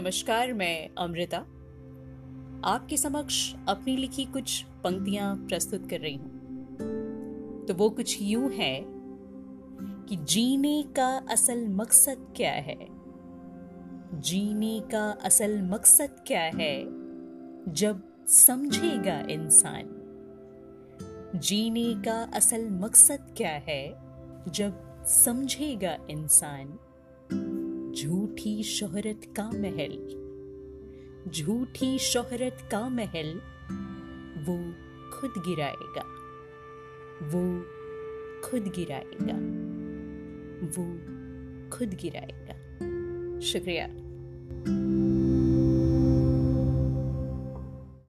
नमस्कार, मैं अमृता। आपके समक्ष अपनी लिखी कुछ पंक्तियाँ प्रस्तुत कर रही हूँ। तो वो कुछ यूँ है कि जीने का असल मकसद क्या है? जीने का असल मकसद क्या है? जब समझेगा इंसान। जीने का असल मकसद क्या है? जब समझेगा इंसान। झूठी शोहरत का महल। झूठी शोहरत का महल, वो खुद गिराएगा। वो खुद गिराएगा। वो खुद गिराएगा। शुक्रिया।